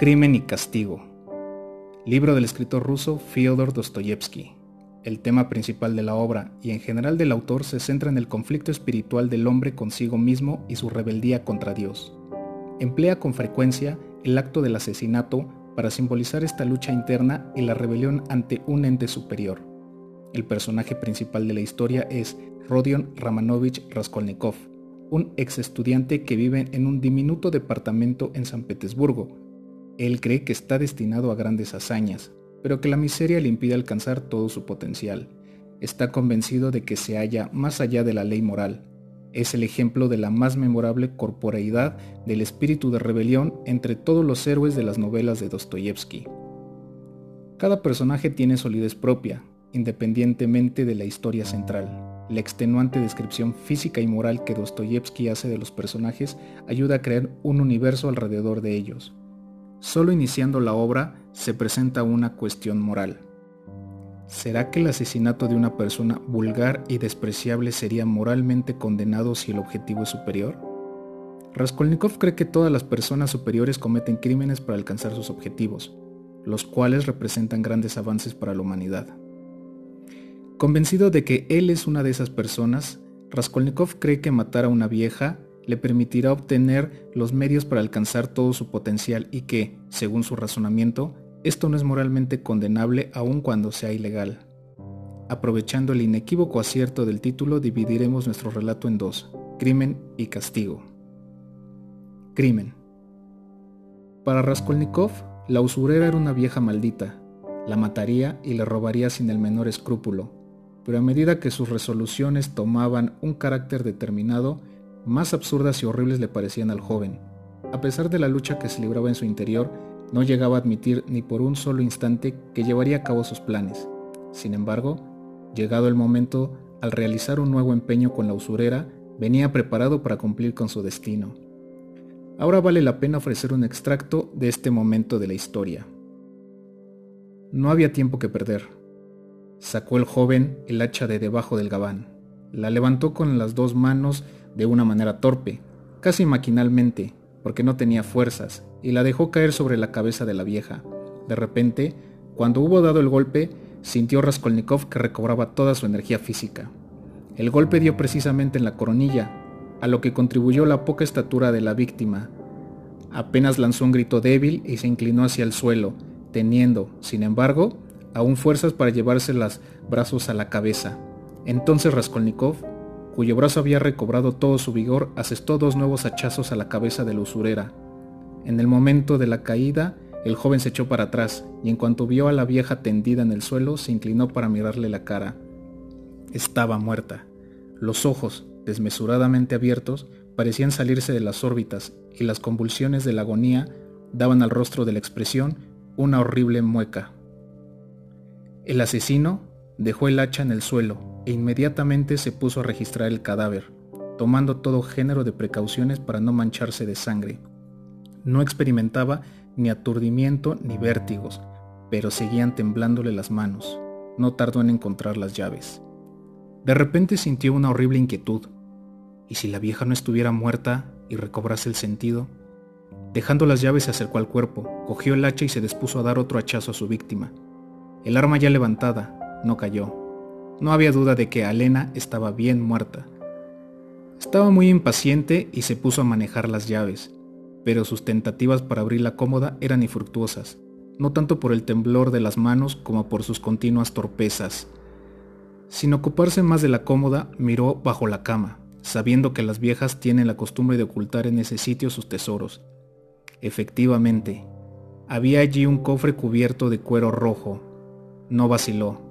Crimen y Castigo. Libro del escritor ruso Fyodor Dostoyevsky. El tema principal de la obra y en general del autor se centra en el conflicto espiritual del hombre consigo mismo y su rebeldía contra Dios. Emplea con frecuencia el acto del asesinato para simbolizar esta lucha interna y la rebelión ante un ente superior. El personaje principal de la historia es Rodion Ramanovich Raskolnikov, un ex estudiante que vive en un diminuto departamento en San Petersburgo, él cree que está destinado a grandes hazañas, pero que la miseria le impide alcanzar todo su potencial. Está convencido de que se halla más allá de la ley moral. Es el ejemplo de la más memorable corporeidad del espíritu de rebelión entre todos los héroes de las novelas de Dostoyevsky. Cada personaje tiene solidez propia, independientemente de la historia central. La extenuante descripción física y moral que Dostoyevsky hace de los personajes ayuda a crear un universo alrededor de ellos. Solo iniciando la obra se presenta una cuestión moral. ¿Será que el asesinato de una persona vulgar y despreciable sería moralmente condenado si el objetivo es superior? Raskolnikov cree que todas las personas superiores cometen crímenes para alcanzar sus objetivos, los cuales representan grandes avances para la humanidad. Convencido de que él es una de esas personas, Raskolnikov cree que matar a una vieja le permitirá obtener los medios para alcanzar todo su potencial y que, según su razonamiento, esto no es moralmente condenable aun cuando sea ilegal. Aprovechando el inequívoco acierto del título, dividiremos nuestro relato en dos, crimen y castigo. Crimen. Para Raskolnikov, la usurera era una vieja maldita. La mataría y le robaría sin el menor escrúpulo. Pero a medida que sus resoluciones tomaban un carácter determinado, más absurdas y horribles le parecían al joven. A pesar de la lucha que se libraba en su interior, no llegaba a admitir ni por un solo instante que llevaría a cabo sus planes. Sin embargo, llegado el momento, al realizar un nuevo empeño con la usurera, venía preparado para cumplir con su destino. Ahora vale la pena ofrecer un extracto de este momento de la historia. No había tiempo que perder. Sacó el joven el hacha de debajo del gabán, la levantó con las dos manos de una manera torpe, casi maquinalmente, porque no tenía fuerzas, y la dejó caer sobre la cabeza de la vieja. De repente, cuando hubo dado el golpe, sintió Raskolnikov que recobraba toda su energía física. El golpe dio precisamente en la coronilla, a lo que contribuyó la poca estatura de la víctima. Apenas lanzó un grito débil y se inclinó hacia el suelo, teniendo, sin embargo, aún fuerzas para llevarse los brazos a la cabeza. Entonces Raskolnikov cuyo brazo había recobrado todo su vigor, asestó dos nuevos hachazos a la cabeza de la usurera. En el momento de la caída, el joven se echó para atrás y en cuanto vio a la vieja tendida en el suelo, se inclinó para mirarle la cara. Estaba muerta. Los ojos, desmesuradamente abiertos, parecían salirse de las órbitas y las convulsiones de la agonía daban al rostro de la expresión una horrible mueca. El asesino dejó el hacha en el suelo e inmediatamente se puso a registrar el cadáver, tomando todo género de precauciones para no mancharse de sangre. No experimentaba ni aturdimiento ni vértigos, pero seguían temblándole las manos. No tardó en encontrar las llaves. De repente sintió una horrible inquietud. ¿Y si la vieja no estuviera muerta y recobrase el sentido? Dejando las llaves se acercó al cuerpo, cogió el hacha y se dispuso a dar otro hachazo a su víctima. El arma ya levantada, no cayó. No había duda de que Alena estaba bien muerta. Estaba muy impaciente y se puso a manejar las llaves, pero sus tentativas para abrir la cómoda eran infructuosas, no tanto por el temblor de las manos como por sus continuas torpezas. Sin ocuparse más de la cómoda, miró bajo la cama, sabiendo que las viejas tienen la costumbre de ocultar en ese sitio sus tesoros. Efectivamente, había allí un cofre cubierto de cuero rojo. No vaciló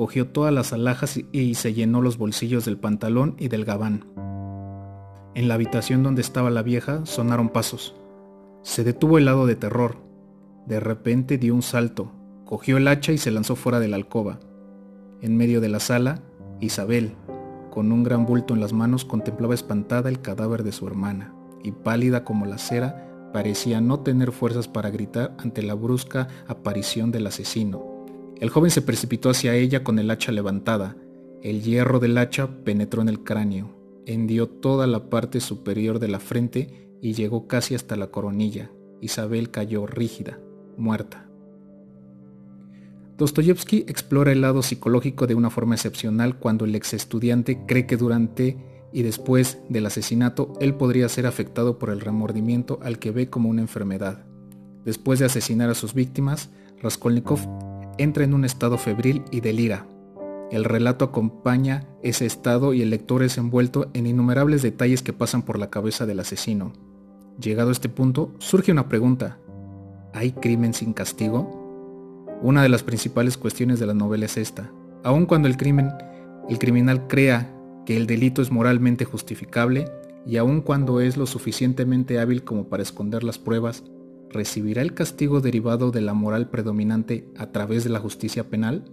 cogió todas las alhajas y se llenó los bolsillos del pantalón y del gabán. En la habitación donde estaba la vieja sonaron pasos. Se detuvo helado de terror. De repente dio un salto, cogió el hacha y se lanzó fuera de la alcoba. En medio de la sala, Isabel, con un gran bulto en las manos, contemplaba espantada el cadáver de su hermana, y pálida como la cera, parecía no tener fuerzas para gritar ante la brusca aparición del asesino El joven se precipitó hacia ella con el hacha levantada. El hierro del hacha penetró en el cráneo, hendió toda la parte superior de la frente y llegó casi hasta la coronilla. Isabel cayó rígida, muerta. Dostoyevsky explora el lado psicológico de una forma excepcional cuando el ex estudiante cree que durante y después del asesinato él podría ser afectado por el remordimiento al que ve como una enfermedad. Después de asesinar a sus víctimas, Raskolnikov entra en un estado febril y delira. El relato acompaña ese estado y el lector es envuelto en innumerables detalles que pasan por la cabeza del asesino. Llegado a este punto, surge una pregunta. ¿Hay crimen sin castigo? Una de las principales cuestiones de la novela es esta. Aun cuando el crimen, el criminal crea que el delito es moralmente justificable y aun cuando es lo suficientemente hábil como para esconder las pruebas, ¿recibirá el castigo derivado de la moral predominante a través de la justicia penal?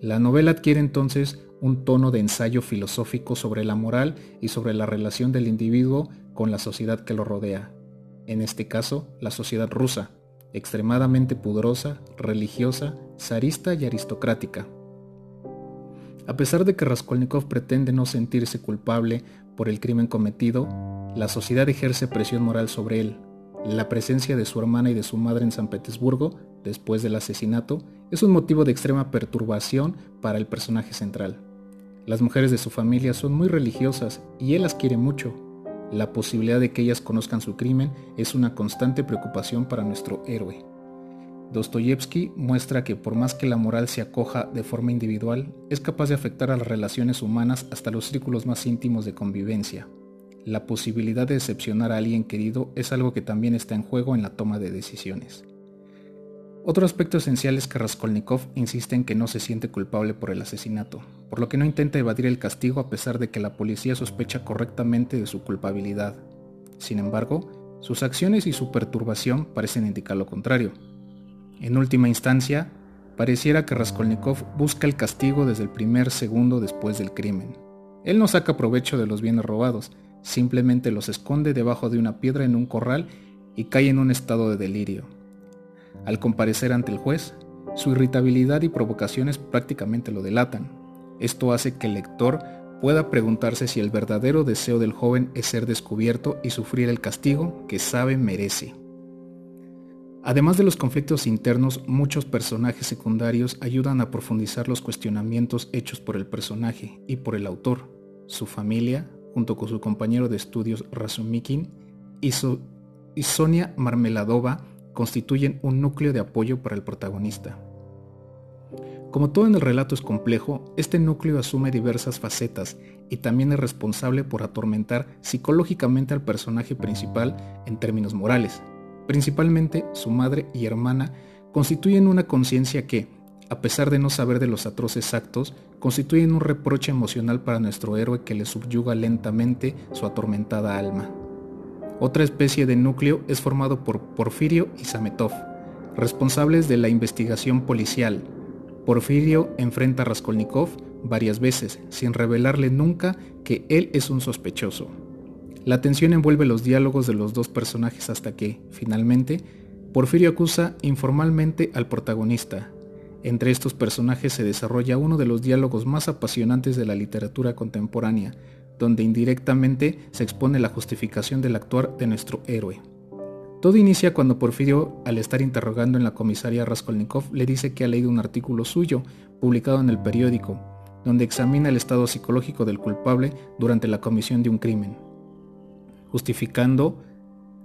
La novela adquiere entonces un tono de ensayo filosófico sobre la moral y sobre la relación del individuo con la sociedad que lo rodea, en este caso la sociedad rusa, extremadamente pudorosa, religiosa, zarista y aristocrática. A pesar de que Raskolnikov pretende no sentirse culpable por el crimen cometido, la sociedad ejerce presión moral sobre él. La presencia de su hermana y de su madre en San Petersburgo, después del asesinato, es un motivo de extrema perturbación para el personaje central. Las mujeres de su familia son muy religiosas y él las quiere mucho, la posibilidad de que ellas conozcan su crimen es una constante preocupación para nuestro héroe. Dostoyevsky muestra que por más que la moral se acoja de forma individual, es capaz de afectar a las relaciones humanas hasta los círculos más íntimos de convivencia. La posibilidad de decepcionar a alguien querido es algo que también está en juego en la toma de decisiones. Otro aspecto esencial es que Raskolnikov insiste en que no se siente culpable por el asesinato, por lo que no intenta evadir el castigo a pesar de que la policía sospecha correctamente de su culpabilidad. Sin embargo, sus acciones y su perturbación parecen indicar lo contrario. En última instancia, pareciera que Raskolnikov busca el castigo desde el primer segundo después del crimen. Él no saca provecho de los bienes robados, simplemente los esconde debajo de una piedra en un corral y cae en un estado de delirio. Al comparecer ante el juez, su irritabilidad y provocaciones prácticamente lo delatan. Esto hace que el lector pueda preguntarse si el verdadero deseo del joven es ser descubierto y sufrir el castigo que sabe merece. Además de los conflictos internos, muchos personajes secundarios ayudan a profundizar los cuestionamientos hechos por el personaje y por el autor, su familia, junto con su compañero de estudios Razumikin y, y Sonia Marmeladova, constituyen un núcleo de apoyo para el protagonista. Como todo en el relato es complejo, este núcleo asume diversas facetas y también es responsable por atormentar psicológicamente al personaje principal en términos morales. Principalmente su madre y hermana constituyen una conciencia que, a pesar de no saber de los atroces actos, constituyen un reproche emocional para nuestro héroe que le subyuga lentamente su atormentada alma. Otra especie de núcleo es formado por Porfirio y Sametov, responsables de la investigación policial. Porfirio enfrenta a Raskolnikov varias veces, sin revelarle nunca que él es un sospechoso. La tensión envuelve los diálogos de los dos personajes hasta que, finalmente, Porfirio acusa informalmente al protagonista. Entre estos personajes se desarrolla uno de los diálogos más apasionantes de la literatura contemporánea, donde indirectamente se expone la justificación del actuar de nuestro héroe. Todo inicia cuando Porfirio, al estar interrogando en la comisaría Raskolnikov, le dice que ha leído un artículo suyo, publicado en el periódico, donde examina el estado psicológico del culpable durante la comisión de un crimen, justificando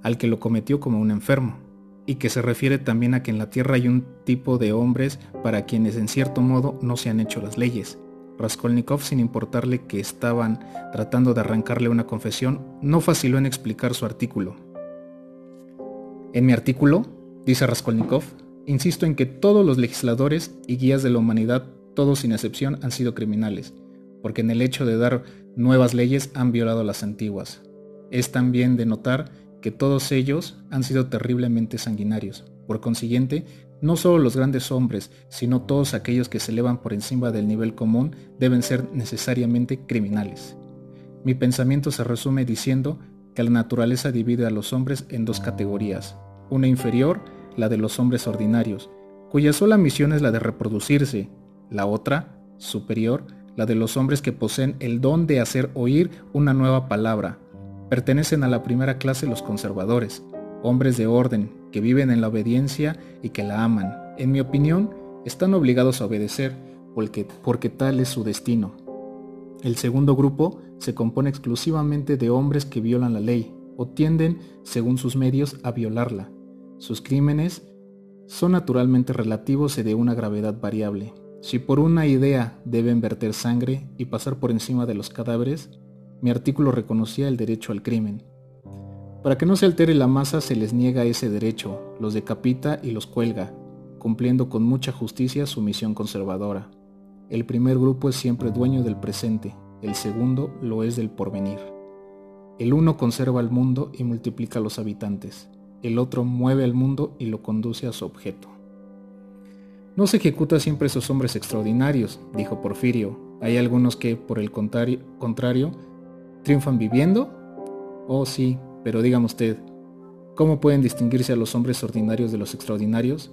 al que lo cometió como un enfermo, y que se refiere también a que en la Tierra hay un tipo de hombres para quienes en cierto modo no se han hecho las leyes, Raskolnikov, sin importarle que estaban tratando de arrancarle una confesión, no faciló en explicar su artículo. En mi artículo, dice Raskolnikov, insisto en que todos los legisladores y guías de la humanidad, todos sin excepción, han sido criminales, porque en el hecho de dar nuevas leyes han violado las antiguas. Es también de notar que todos ellos han sido terriblemente sanguinarios. Por consiguiente, no solo los grandes hombres, sino todos aquellos que se elevan por encima del nivel común deben ser necesariamente criminales. Mi pensamiento se resume diciendo que la naturaleza divide a los hombres en dos categorías. Una inferior, la de los hombres ordinarios, cuya sola misión es la de reproducirse. La otra, superior, la de los hombres que poseen el don de hacer oír una nueva palabra. Pertenecen a la primera clase los conservadores, hombres de orden, que viven en la obediencia y que la aman. En mi opinión, están obligados a obedecer porque, porque tal es su destino. El segundo grupo se compone exclusivamente de hombres que violan la ley o tienden, según sus medios, a violarla. Sus crímenes son naturalmente relativos y de una gravedad variable. Si por una idea deben verter sangre y pasar por encima de los cadáveres, mi artículo reconocía el derecho al crimen. Para que no se altere la masa se les niega ese derecho, los decapita y los cuelga, cumpliendo con mucha justicia su misión conservadora. El primer grupo es siempre dueño del presente, el segundo lo es del porvenir. El uno conserva el mundo y multiplica los habitantes, el otro mueve el mundo y lo conduce a su objeto. No se ejecuta siempre esos hombres extraordinarios, dijo Porfirio. Hay algunos que, por el contrario, triunfan viviendo. Oh sí, pero dígame usted, ¿cómo pueden distinguirse a los hombres ordinarios de los extraordinarios?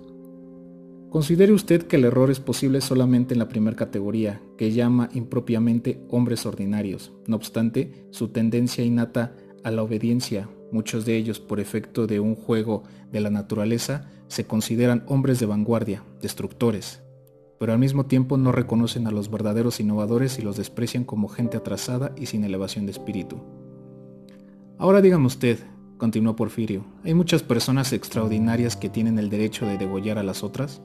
Considere usted que el error es posible solamente en la primera categoría, que llama impropiamente hombres ordinarios. No obstante, su tendencia innata a la obediencia, muchos de ellos por efecto de un juego de la naturaleza, se consideran hombres de vanguardia, destructores, pero al mismo tiempo no reconocen a los verdaderos innovadores y los desprecian como gente atrasada y sin elevación de espíritu. Ahora dígame usted, continuó Porfirio, ¿hay muchas personas extraordinarias que tienen el derecho de degollar a las otras?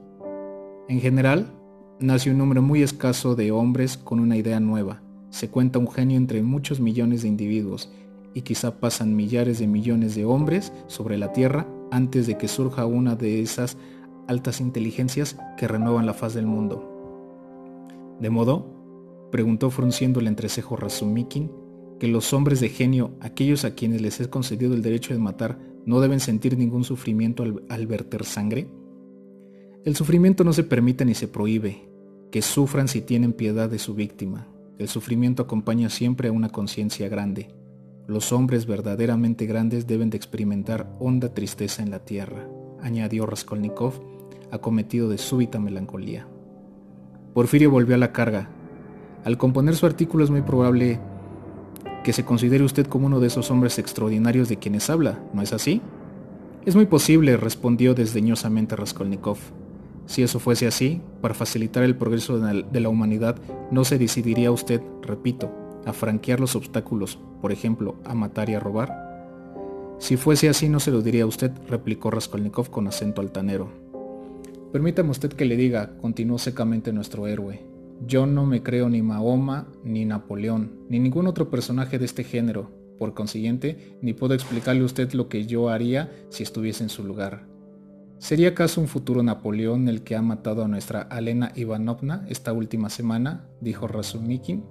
En general, nace un número muy escaso de hombres con una idea nueva. Se cuenta un genio entre muchos millones de individuos y quizá pasan millares de millones de hombres sobre la Tierra antes de que surja una de esas altas inteligencias que renuevan la faz del mundo. ¿De modo? preguntó frunciendo el entrecejo Razumikin, que los hombres de genio, aquellos a quienes les es concedido el derecho de matar, no deben sentir ningún sufrimiento al, al verter sangre? El sufrimiento no se permite ni se prohíbe, que sufran si tienen piedad de su víctima. El sufrimiento acompaña siempre a una conciencia grande, los hombres verdaderamente grandes deben de experimentar honda tristeza en la tierra, añadió Raskolnikov, acometido de súbita melancolía. Porfirio volvió a la carga. Al componer su artículo es muy probable que se considere usted como uno de esos hombres extraordinarios de quienes habla, ¿no es así? Es muy posible, respondió desdeñosamente Raskolnikov. Si eso fuese así, para facilitar el progreso de la humanidad, no se decidiría usted, repito, a franquear los obstáculos, por ejemplo, a matar y a robar? Si fuese así no se lo diría a usted, replicó Raskolnikov con acento altanero. Permítame usted que le diga, continuó secamente nuestro héroe, yo no me creo ni Mahoma, ni Napoleón, ni ningún otro personaje de este género. Por consiguiente, ni puedo explicarle a usted lo que yo haría si estuviese en su lugar. ¿Sería acaso un futuro Napoleón el que ha matado a nuestra Alena Ivanovna esta última semana? dijo Razumikin.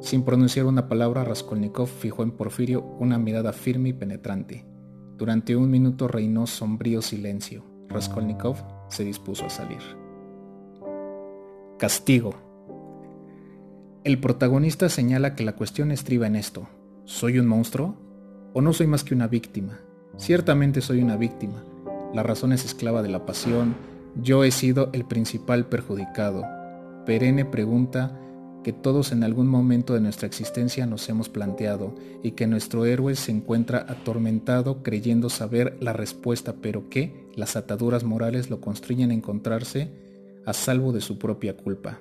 Sin pronunciar una palabra, Raskolnikov fijó en Porfirio una mirada firme y penetrante. Durante un minuto reinó sombrío silencio. Raskolnikov se dispuso a salir. Castigo. El protagonista señala que la cuestión estriba en esto. ¿Soy un monstruo? ¿O no soy más que una víctima? Ciertamente soy una víctima. La razón es esclava de la pasión. Yo he sido el principal perjudicado. Perenne pregunta que todos en algún momento de nuestra existencia nos hemos planteado y que nuestro héroe se encuentra atormentado creyendo saber la respuesta, pero que las ataduras morales lo constriñen a encontrarse a salvo de su propia culpa.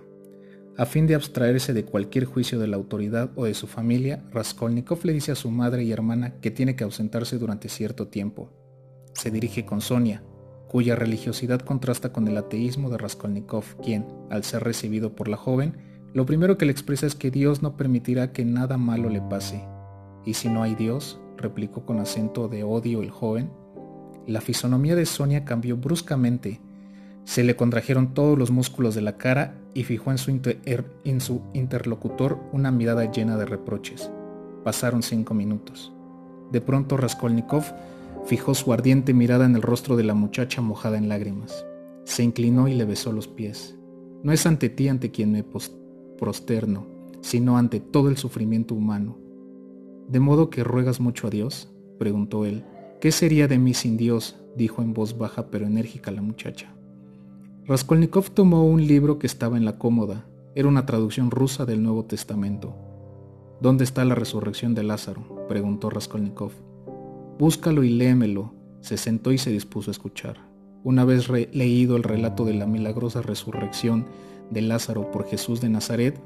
A fin de abstraerse de cualquier juicio de la autoridad o de su familia, Raskolnikov le dice a su madre y hermana que tiene que ausentarse durante cierto tiempo. Se dirige con Sonia, cuya religiosidad contrasta con el ateísmo de Raskolnikov, quien, al ser recibido por la joven, lo primero que le expresa es que Dios no permitirá que nada malo le pase. ¿Y si no hay Dios? replicó con acento de odio el joven. La fisonomía de Sonia cambió bruscamente. Se le contrajeron todos los músculos de la cara y fijó en su, er, interlocutor una mirada llena de reproches. Pasaron cinco minutos. De pronto Raskolnikov fijó su ardiente mirada en el rostro de la muchacha mojada en lágrimas. Se inclinó y le besó los pies. No es ante ti ante quien me prosterno, sino ante todo el sufrimiento humano. ¿De modo que ruegas mucho a Dios? preguntó él. ¿Qué sería de mí sin Dios? dijo en voz baja pero enérgica la muchacha. Raskolnikov tomó un libro que estaba en la cómoda. Era una traducción rusa del Nuevo Testamento. ¿Dónde está la resurrección de Lázaro? preguntó Raskolnikov. Búscalo y léemelo. Se sentó y se dispuso a escuchar. Una vez leído el relato de la milagrosa resurrección de Lázaro por Jesús de Nazaret,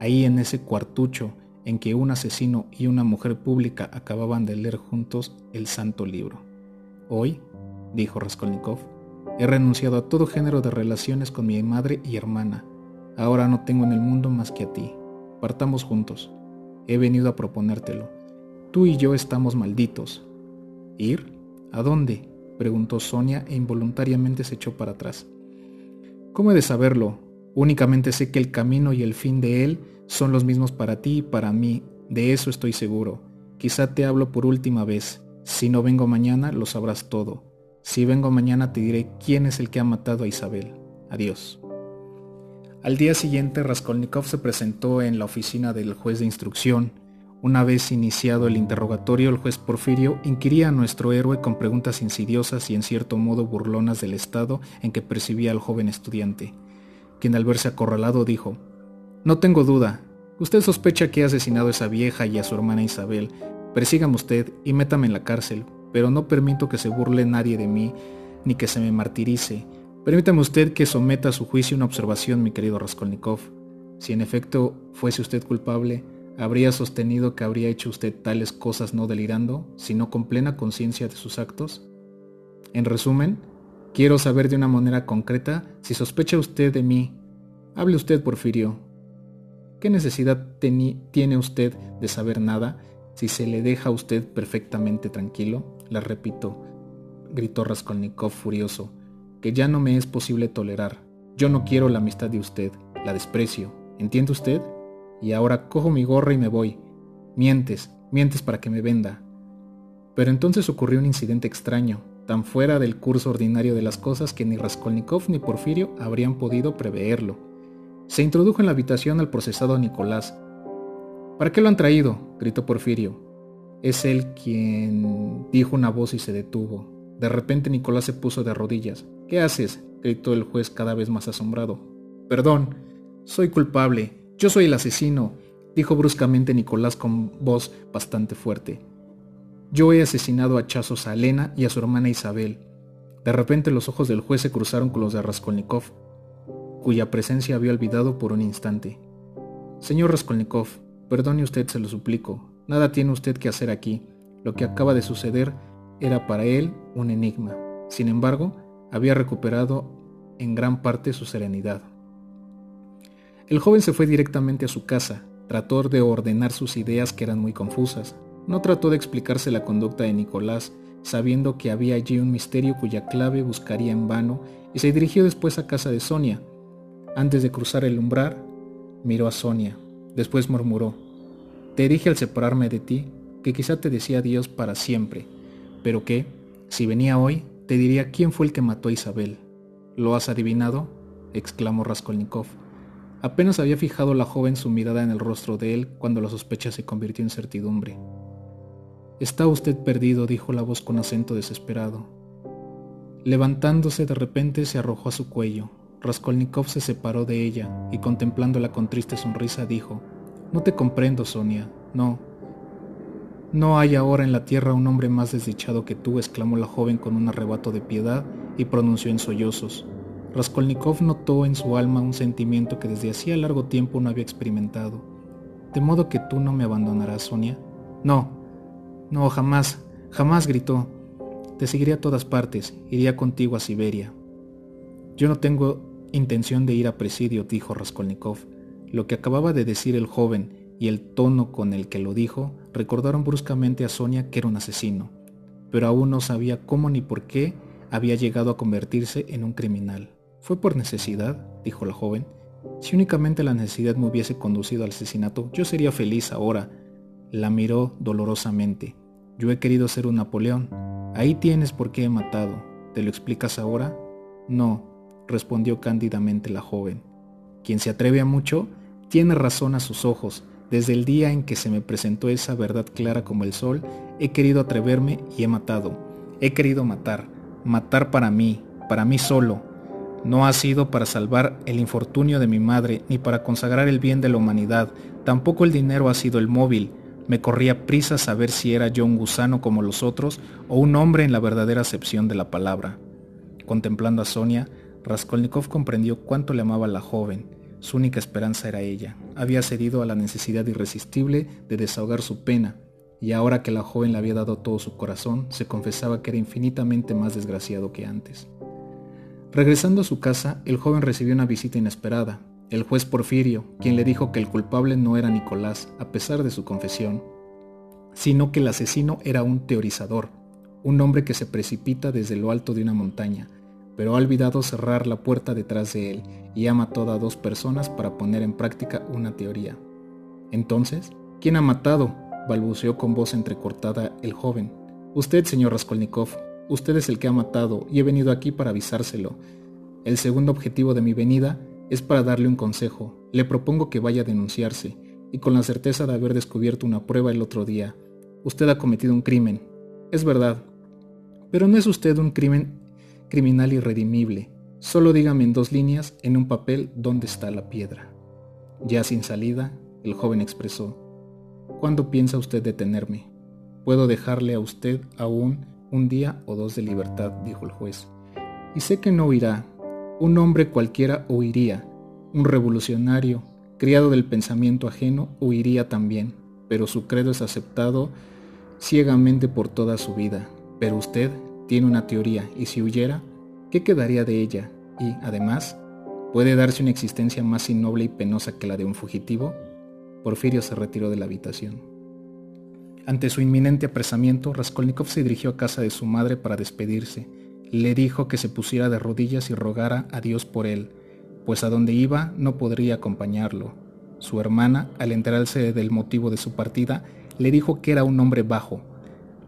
ahí en ese cuartucho en que un asesino y una mujer pública acababan de leer juntos el santo libro. Hoy, dijo Raskolnikov, he renunciado a todo género de relaciones con mi madre y hermana. Ahora no tengo en el mundo más que a ti. Partamos juntos. He venido a proponértelo. Tú y yo estamos malditos. ¿Ir? ¿A dónde? preguntó Sonia e involuntariamente se echó para atrás. ¿Cómo he de saberlo? Únicamente sé que el camino y el fin de él son los mismos para ti y para mí, de eso estoy seguro. Quizá te hablo por última vez. Si no vengo mañana, lo sabrás todo. Si vengo mañana te diré quién es el que ha matado a Isabel. Adiós. Al día siguiente, Raskolnikov se presentó en la oficina del juez de instrucción una vez iniciado el interrogatorio, el juez Porfirio inquiría a nuestro héroe con preguntas insidiosas y en cierto modo burlonas del estado en que percibía al joven estudiante, quien al verse acorralado dijo, No tengo duda, usted sospecha que ha asesinado a esa vieja y a su hermana Isabel, persígame usted y métame en la cárcel, pero no permito que se burle nadie de mí, ni que se me martirice. Permítame usted que someta a su juicio una observación, mi querido Raskolnikov. Si en efecto fuese usted culpable, ¿Habría sostenido que habría hecho usted tales cosas no delirando, sino con plena conciencia de sus actos? En resumen, quiero saber de una manera concreta si sospecha usted de mí. Hable usted, Porfirio. ¿Qué necesidad tiene usted de saber nada si se le deja a usted perfectamente tranquilo? Le repito, gritó Raskolnikov furioso, que ya no me es posible tolerar. Yo no quiero la amistad de usted, la desprecio. ¿Entiende usted? y ahora cojo mi gorra y me voy. Mientes, mientes para que me venda. Pero entonces ocurrió un incidente extraño, tan fuera del curso ordinario de las cosas que ni Raskolnikov ni Porfirio habrían podido preverlo. Se introdujo en la habitación al procesado Nicolás. ¿Para qué lo han traído? gritó Porfirio. Es él quien dijo una voz y se detuvo. De repente Nicolás se puso de rodillas. ¿Qué haces? gritó el juez cada vez más asombrado. Perdón, soy culpable. Yo soy el asesino, dijo bruscamente Nicolás con voz bastante fuerte. Yo he asesinado a hachazos a Elena y a su hermana Isabel. De repente los ojos del juez se cruzaron con los de Raskolnikov, cuya presencia había olvidado por un instante. Señor Raskolnikov, perdone usted, se lo suplico. Nada tiene usted que hacer aquí. Lo que acaba de suceder era para él un enigma. Sin embargo, había recuperado en gran parte su serenidad. El joven se fue directamente a su casa, trató de ordenar sus ideas que eran muy confusas. No trató de explicarse la conducta de Nicolás, sabiendo que había allí un misterio cuya clave buscaría en vano, y se dirigió después a casa de Sonia. Antes de cruzar el umbral, miró a Sonia. Después murmuró, Te dije al separarme de ti que quizá te decía adiós para siempre, pero que, si venía hoy, te diría quién fue el que mató a Isabel. ¿Lo has adivinado? exclamó Raskolnikov. Apenas había fijado la joven su mirada en el rostro de él cuando la sospecha se convirtió en certidumbre. Está usted perdido, dijo la voz con acento desesperado. Levantándose de repente se arrojó a su cuello. Raskolnikov se separó de ella y contemplándola con triste sonrisa dijo, No te comprendo, Sonia, no. No hay ahora en la tierra un hombre más desdichado que tú, exclamó la joven con un arrebato de piedad y pronunció en sollozos. Raskolnikov notó en su alma un sentimiento que desde hacía largo tiempo no había experimentado. ¿De modo que tú no me abandonarás, Sonia? No, no, jamás, jamás gritó. Te seguiré a todas partes, iría contigo a Siberia. Yo no tengo intención de ir a presidio, dijo Raskolnikov. Lo que acababa de decir el joven y el tono con el que lo dijo recordaron bruscamente a Sonia que era un asesino, pero aún no sabía cómo ni por qué había llegado a convertirse en un criminal. Fue por necesidad, dijo la joven. Si únicamente la necesidad me hubiese conducido al asesinato, yo sería feliz ahora. La miró dolorosamente. Yo he querido ser un Napoleón. Ahí tienes por qué he matado. ¿Te lo explicas ahora? No, respondió cándidamente la joven. Quien se atreve a mucho, tiene razón a sus ojos. Desde el día en que se me presentó esa verdad clara como el sol, he querido atreverme y he matado. He querido matar. Matar para mí, para mí solo, No ha sido para salvar el infortunio de mi madre, ni para consagrar el bien de la humanidad. Tampoco el dinero ha sido el móvil. Me corría prisa saber si era yo un gusano como los otros o un hombre en la verdadera acepción de la palabra. Contemplando a Sonia, Raskolnikov comprendió cuánto le amaba a la joven. Su única esperanza era ella. Había cedido a la necesidad irresistible de desahogar su pena, y ahora que la joven le había dado todo su corazón, se confesaba que era infinitamente más desgraciado que antes. Regresando a su casa, el joven recibió una visita inesperada, el juez Porfirio, quien le dijo que el culpable no era Nicolás, a pesar de su confesión, sino que el asesino era un teorizador, un hombre que se precipita desde lo alto de una montaña, pero ha olvidado cerrar la puerta detrás de él y ha matado a dos personas para poner en práctica una teoría. Entonces, ¿quién ha matado? balbuceó con voz entrecortada el joven. Usted, señor Raskolnikov, usted es el que ha matado y he venido aquí para avisárselo. El segundo objetivo de mi venida es para darle un consejo. Le propongo que vaya a denunciarse y con la certeza de haber descubierto una prueba el otro día. Usted ha cometido un crimen. Es verdad. Pero no es usted un crimen criminal irredimible. Solo dígame en dos líneas, en un papel, dónde está la piedra. Ya sin salida, el joven expresó, ¿Cuándo piensa usted detenerme? Puedo dejarle a usted aún un día o dos de libertad, dijo el juez. Y sé que no huirá. Un hombre cualquiera huiría. Un revolucionario, criado del pensamiento ajeno, huiría también, pero su credo es aceptado ciegamente por toda su vida. Pero usted tiene una teoría y si huyera, ¿qué quedaría de ella? Y, además, ¿puede darse una existencia más innoble y penosa que la de un fugitivo? Porfirio se retiró de la habitación. Ante su inminente apresamiento, Raskolnikov se dirigió a casa de su madre para despedirse. Le dijo que se pusiera de rodillas y rogara a Dios por él, pues a donde iba no podría acompañarlo. Su hermana, al enterarse del motivo de su partida, le dijo que era un hombre bajo,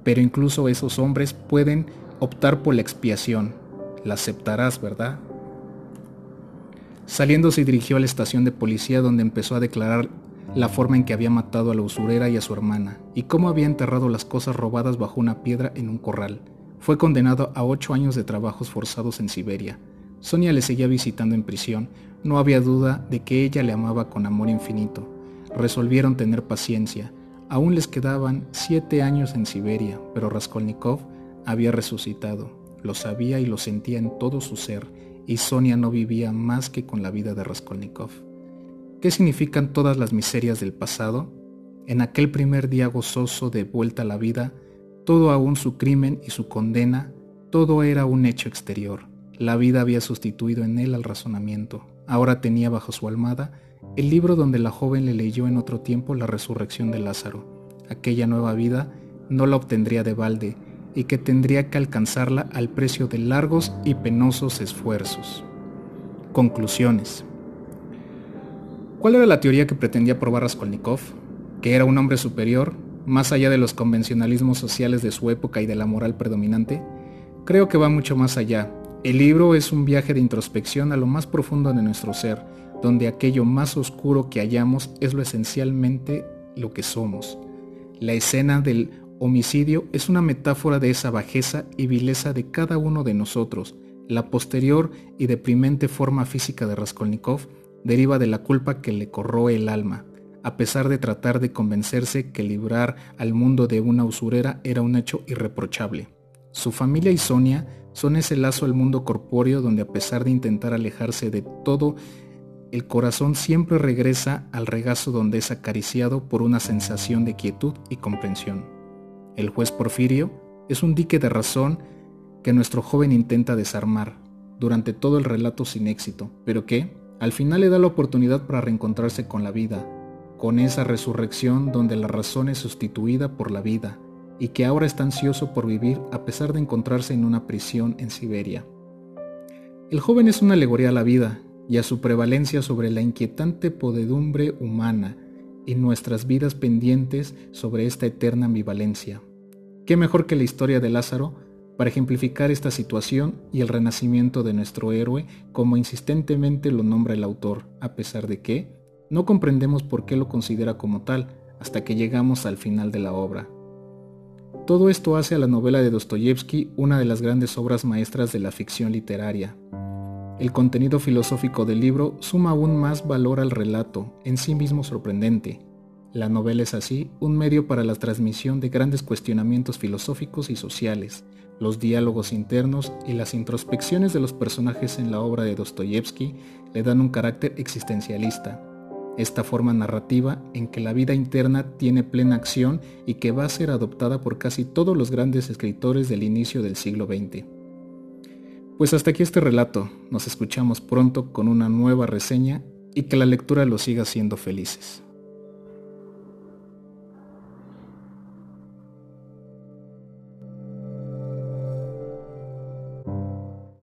pero incluso esos hombres pueden optar por la expiación. La aceptarás, ¿verdad? Saliendo se dirigió a la estación de policía donde empezó a declarar la forma en que había matado a la usurera y a su hermana, y cómo había enterrado las cosas robadas bajo una piedra en un corral. Fue condenado a ocho años de trabajos forzados en Siberia. Sonia le seguía visitando en prisión. No había duda de que ella le amaba con amor infinito. Resolvieron tener paciencia. Aún les quedaban siete años en Siberia, pero Raskolnikov había resucitado, lo sabía y lo sentía en todo su ser, y Sonia no vivía más que con la vida de Raskolnikov. ¿Qué significan todas las miserias del pasado? En aquel primer día gozoso de vuelta a la vida, todo aún su crimen y su condena, todo era un hecho exterior. La vida había sustituido en él al razonamiento. Ahora tenía bajo su almada el libro donde la joven le leyó en otro tiempo la resurrección de Lázaro. Aquella nueva vida no la obtendría de balde y que tendría que alcanzarla al precio de largos y penosos esfuerzos. Conclusiones. ¿Cuál era la teoría que pretendía probar Raskolnikov? Que era un hombre superior, más allá de los convencionalismos sociales de su época y de la moral predominante. Creo que va mucho más allá. El libro es un viaje de introspección a lo más profundo de nuestro ser, donde aquello más oscuro que hallamos es lo esencialmente lo que somos. La escena del homicidio es una metáfora de esa bajeza y vileza de cada uno de nosotros. La posterior y deprimente forma física de Raskolnikov deriva de la culpa que le corroe el alma, a pesar de tratar de convencerse que librar al mundo de una usurera era un hecho irreprochable. Su familia y Sonia son ese lazo al mundo corpóreo donde a pesar de intentar alejarse de todo, el corazón siempre regresa al regazo donde es acariciado por una sensación de quietud y comprensión. El juez Porfirio es un dique de razón que nuestro joven intenta desarmar durante todo el relato sin éxito, pero que, al final le da la oportunidad para reencontrarse con la vida, con esa resurrección donde la razón es sustituida por la vida, y que ahora está ansioso por vivir a pesar de encontrarse en una prisión en Siberia. El joven es una alegoría a la vida y a su prevalencia sobre la inquietante podedumbre humana y nuestras vidas pendientes sobre esta eterna ambivalencia. ¿Qué mejor que la historia de Lázaro para ejemplificar esta situación y el renacimiento de nuestro héroe como insistentemente lo nombra el autor, a pesar de que no comprendemos por qué lo considera como tal hasta que llegamos al final de la obra. Todo esto hace a la novela de Dostoyevsky una de las grandes obras maestras de la ficción literaria. El contenido filosófico del libro suma aún más valor al relato, en sí mismo sorprendente. La novela es así un medio para la transmisión de grandes cuestionamientos filosóficos y sociales, los diálogos internos y las introspecciones de los personajes en la obra de Dostoyevsky le dan un carácter existencialista. Esta forma narrativa en que la vida interna tiene plena acción y que va a ser adoptada por casi todos los grandes escritores del inicio del siglo XX. Pues hasta aquí este relato, nos escuchamos pronto con una nueva reseña y que la lectura los siga siendo felices.